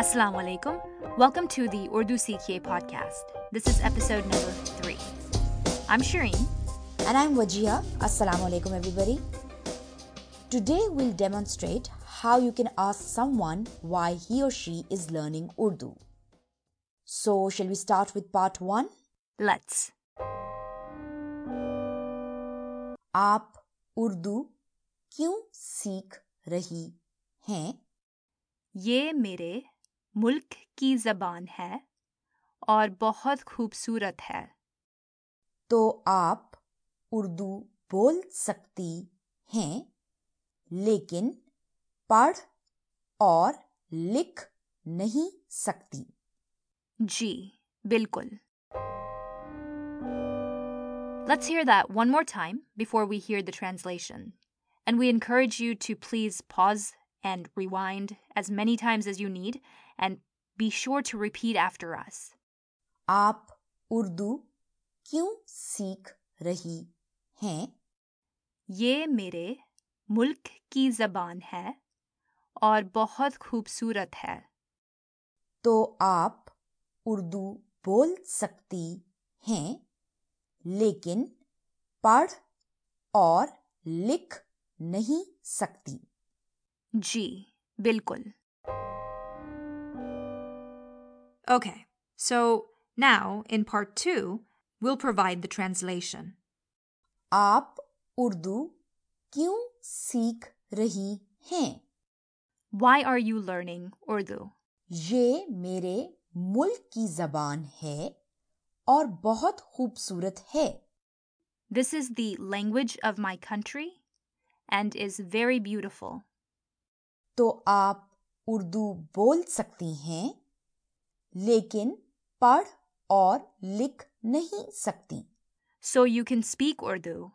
Assalamu alaikum. Welcome to the Urdu Seekhiye podcast. This is episode number three. I'm Shireen. And I'm Wajiha. Assalamu alaikum, everybody. Today we'll demonstrate how you can ask someone why he or she is learning Urdu. So, shall we start with part one? Let's. आप उर्दू क्यों rahi hain? Ye mere मुल्क की जबान है और बहुत खूबसूरत है तो आप उर्दू बोल सकती हैं लेकिन पढ़ और लिख नहीं सकती जी बिल्कुल Let's hear that one more time before we hear the translation. And we encourage you to please pause and rewind as many times as you need and be sure to repeat after us. आप उर्दू क्यों सीख रही हैं? ये मेरे मुल्क की जबान है और बहुत खूबसूरत है। तो आप उर्दू बोल सकती हैं लेकिन पढ़ और लिख नहीं सकती। जी बिल्कुल। Okay, so now in part two, we'll provide the translation. आप उर्दू क्यों सीख रही हैं Why are you learning Urdu? ये मेरे मुल्क की जबान है और बहुत खूबसूरत है This is the language of my country and is very beautiful. तो आप उर्दू बोल सकती हैं लेकिन पढ़ और लिख नहीं सकती So you can speak Urdu,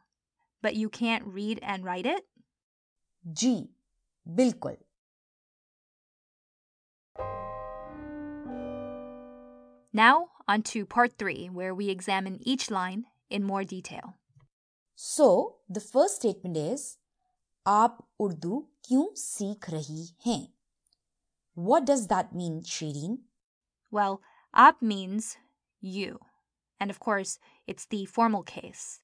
but you can't read and write it? जी बिल्कुल Now, on to part three, where we examine each line in more detail. So, the first statement is आप उर्दू क्यों सीख रही हैं What does that mean, Shireen? Well, ab means you, and of course it's the formal case.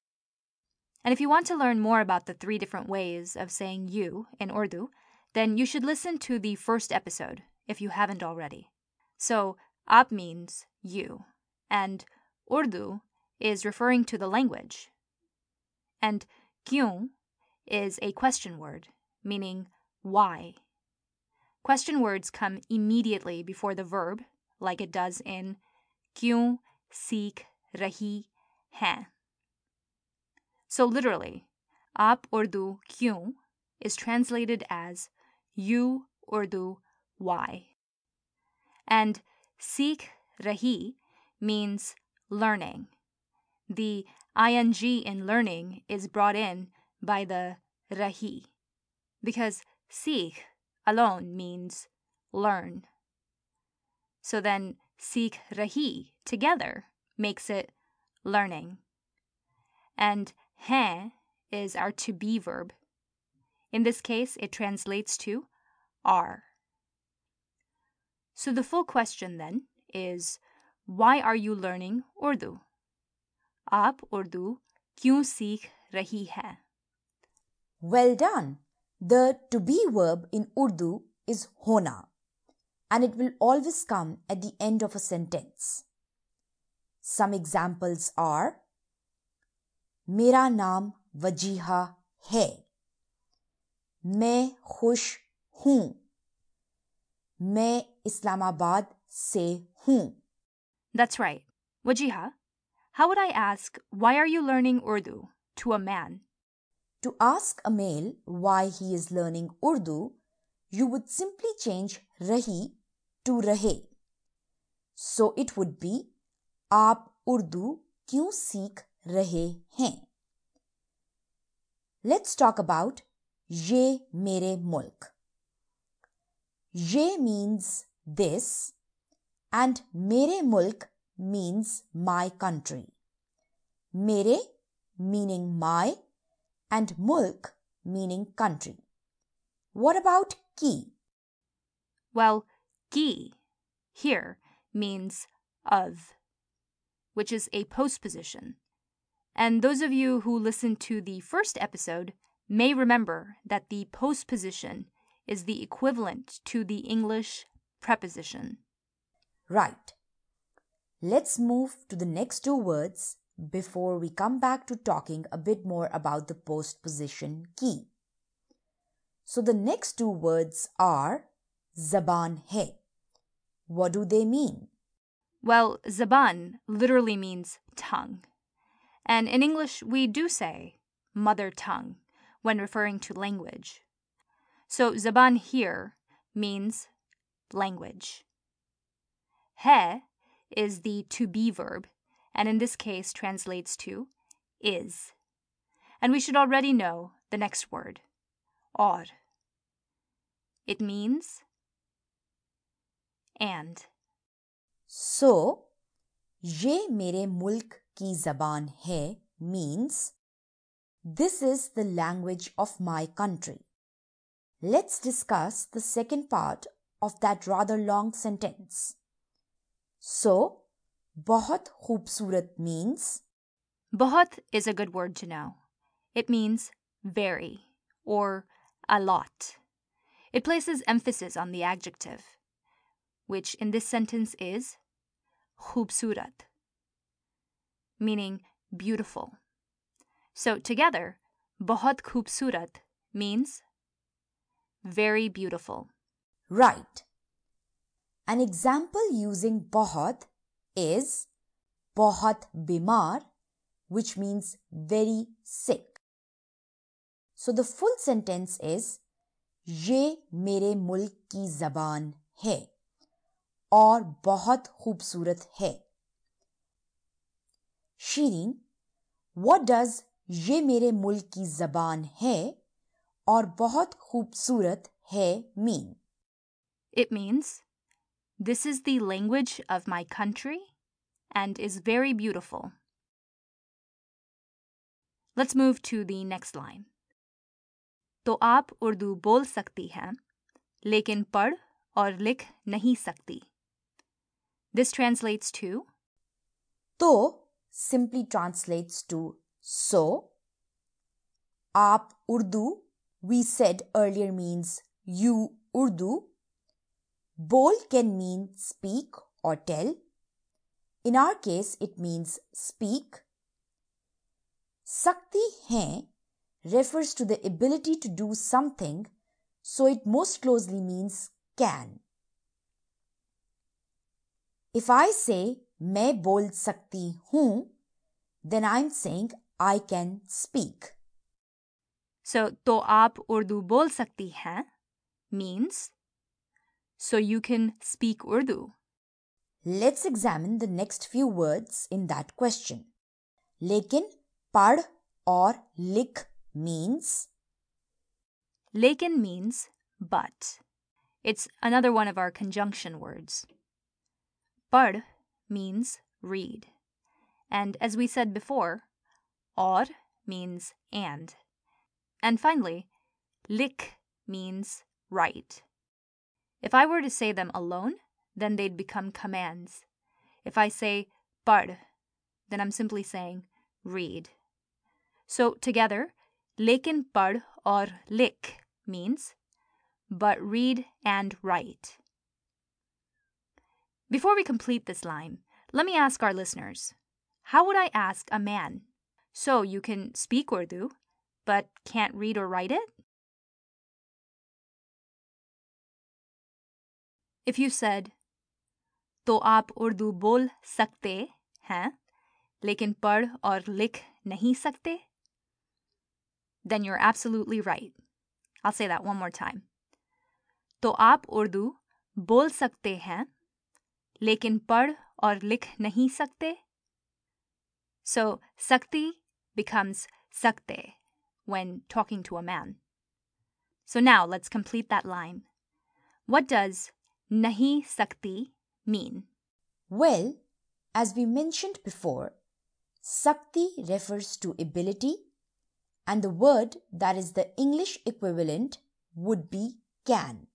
And if you want to learn more about the three different ways of saying you in Urdu, then you should listen to the first episode if you haven't already. So, ab means you, and Urdu is referring to the language. And kyun is a question word, meaning why. Question words come immediately before the verb like it does in kyun seek rahi hain. So literally, aap Urdu kyun is translated as you Urdu why. And seek rahi means learning. The ing in learning is brought in by the rahi because seek alone means learn. So then seek rahi together makes it learning. And hain is our to be verb. In this case, it translates to are. So the full question then is why are you learning Urdu? Aap Urdu kyun seek rahi hai? Well done. The to be verb in Urdu is hona and it will always come at the end of a sentence. Some examples are मेरा नाम वजीहा है मैं खुश हूँ मैं इस्लामाबाद से हूँ That's right. Wajiha, how would I ask, why are you learning Urdu to a man? To ask a male why he is learning Urdu, you would simply change rahi to rahe. So it would be आप उर्दू क्यों सीख रहे हैं Let's talk about ये मेरे मुल्क ये means this and मेरे मुल्क means my country. मेरे meaning my and mulk meaning country. What about ki? Well, ki here means of, which is a postposition. And those of you who listened to the first episode may remember that the postposition is the equivalent to the English preposition. Right. Let's move to the next two words before we come back to talking a bit more about the postposition key. So the next two words are zaban hai. What do they mean? Well, zaban literally means tongue. And in English, we do say mother tongue when referring to language. So zaban here means language. He is the to be verb, and in this case translates to is. And we should already know the next word, or. It means and. So ye mere mulk ki zaban hai means this is the language of my country. Let's discuss the second part of that rather long sentence. So bahut khoobsurat means bahut is a good word to know. It means very or a lot. It places emphasis on the adjective which in this sentence is खूबसूरत, meaning beautiful. So together, बहुत खूबसूरत means very beautiful. Right. An example using बहुत is बहुत बीमार, which means very sick. So the full sentence is ये मेरे मुल्क की जबान है और बहुत खूबसूरत है। शीरीन वट डज ये मेरे मुल्क की जबान है और बहुत खूबसूरत है mean? It means this is language of my country and is very beautiful let's move to the next line तो आप उर्दू बोल सकती हैं, लेकिन पढ़ और लिख नहीं सकती। This translates to To simply translates to so. Aap Urdu, we said earlier, means you Urdu. Bol can mean speak or tell. In our case, it means speak. Sakti hai refers to the ability to do something, so it most closely means can. If I say मैं बोल सकती हूँ, then I'm saying I can speak. So तो आप उर्दू बोल सकती हैं means so you can speak Urdu. Let's examine the next few words in that question. लेकिन पढ़ और लिख means Lekin means but. It's another one of our conjunction words. Pad means read. And as we said before, or means and. And finally, lik means write. If I were to say them alone, then they'd become commands. If I say pad, then I'm simply saying read. So together, lekin pad or lik means but read and write. Before we complete this line, let me ask our listeners how would I ask a man? So you can speak Urdu, but can't read or write it? If you said, तो आप उर्दू बोल सकते हैं लेकिन पढ़ और लिख नहीं सकते then you're absolutely right. I'll say that one more time. तो आप उर्दू बोल सकते हैं लेकिन पढ़ और लिख नहीं सकते So sakti becomes sakte when talking to a man. So now let's complete that line. What does nahi sakti mean? Well, as we mentioned before, Sakti refers to ability, and the word that is the English equivalent would be can,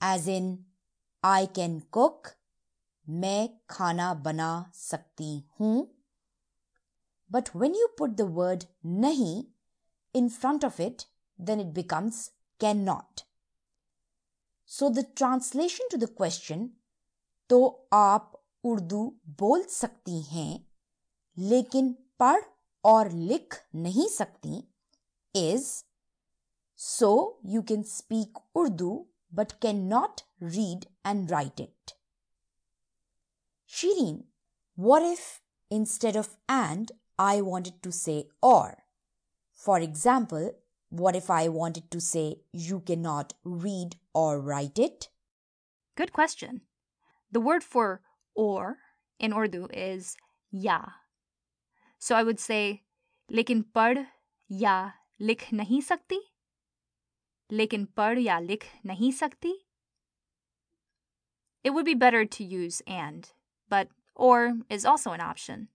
as in I can cook. मैं खाना बना सकती हूँ। But when you put the word नहीं in front of it then it becomes can not so the translation to the question तो आप उर्दू बोल सकती हैं, लेकिन पढ़ और लिख नहीं सकती is so you can speak Urdu but can not read and write it Shireen, what if instead of and I wanted to say or? For example, what if I wanted to say you cannot read or write it? Good question. The word for or in Urdu is ya. So I would say लेकिन पढ़ या लिख नहीं सकती लेकिन पढ़ या लिख नहीं सकती It would be better to use and, but or is also an option.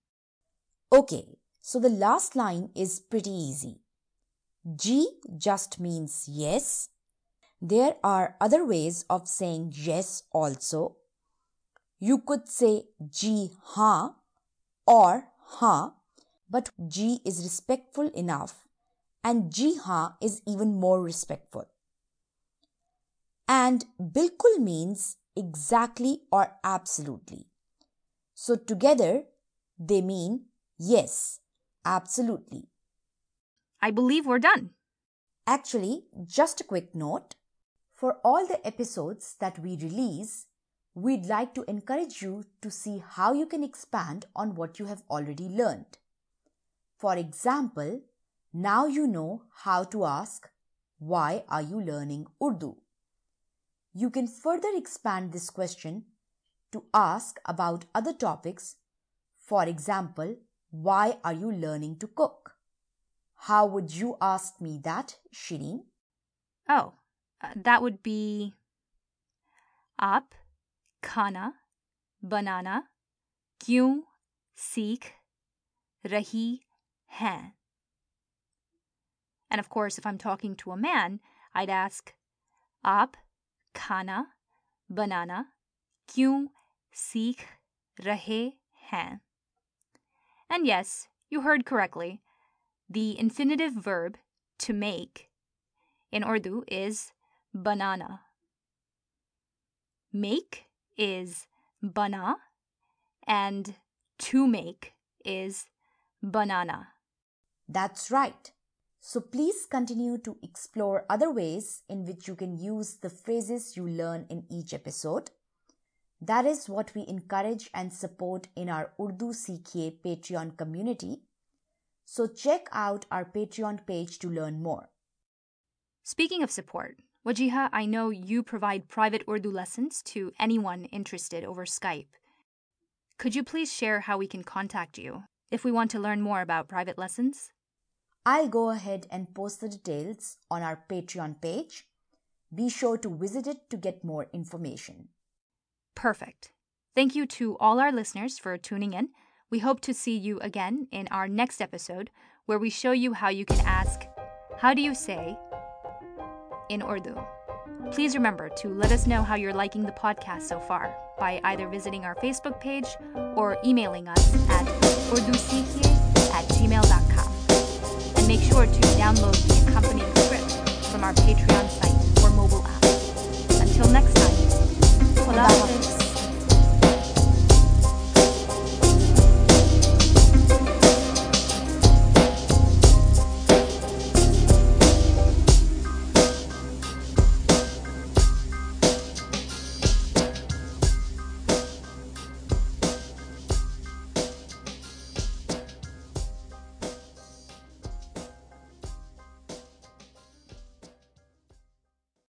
Okay, so the last line is pretty easy. G just means yes. There are other ways of saying yes also. You could say G ha or ha, but G is respectful enough and G ha is even more respectful. And bilkul means exactly or absolutely. So together they mean yes, absolutely. I believe we're done. Actually, just a quick note for all the episodes that we release, we'd like to encourage you to see how you can expand on what you have already learned. For example, now you know how to ask, Why are you learning Urdu? You can further expand this question to ask about other topics. For example, why are you learning to cook? How would you ask me that, Shireen? Oh, uh, that would be आप खाना बनाना क्यों सीख रही हैं? And of course, if I'm talking to a man, I'd ask आप खाना बनाना क्यों सीख रहे हैं? And yes, you heard correctly. The infinitive verb to make in Urdu is banana. Make is bana and to make is banana. That's right. So please continue to explore other ways in which you can use the phrases you learn in each episode. that is what we encourage and support in our Urdu Seekhiye Patreon community. So check out our Patreon page to learn more. Speaking of support, Wajiha, I know you provide private Urdu lessons to anyone interested over Skype. Could you please share how we can contact you if we want to learn more about private lessons? I'll go ahead and post the details on our Patreon page. Be sure to visit it to get more information. Perfect. Thank you to all our listeners for tuning in. We hope to see you again in our next episode where we show you how you can ask, How do you say in Urdu? Please remember to let us know how you're liking the podcast so far by either visiting our Facebook page or emailing us at urdusikye at gmail.com. And make sure to download the accompanying script from our Patreon site or mobile app. Until next time, salaam.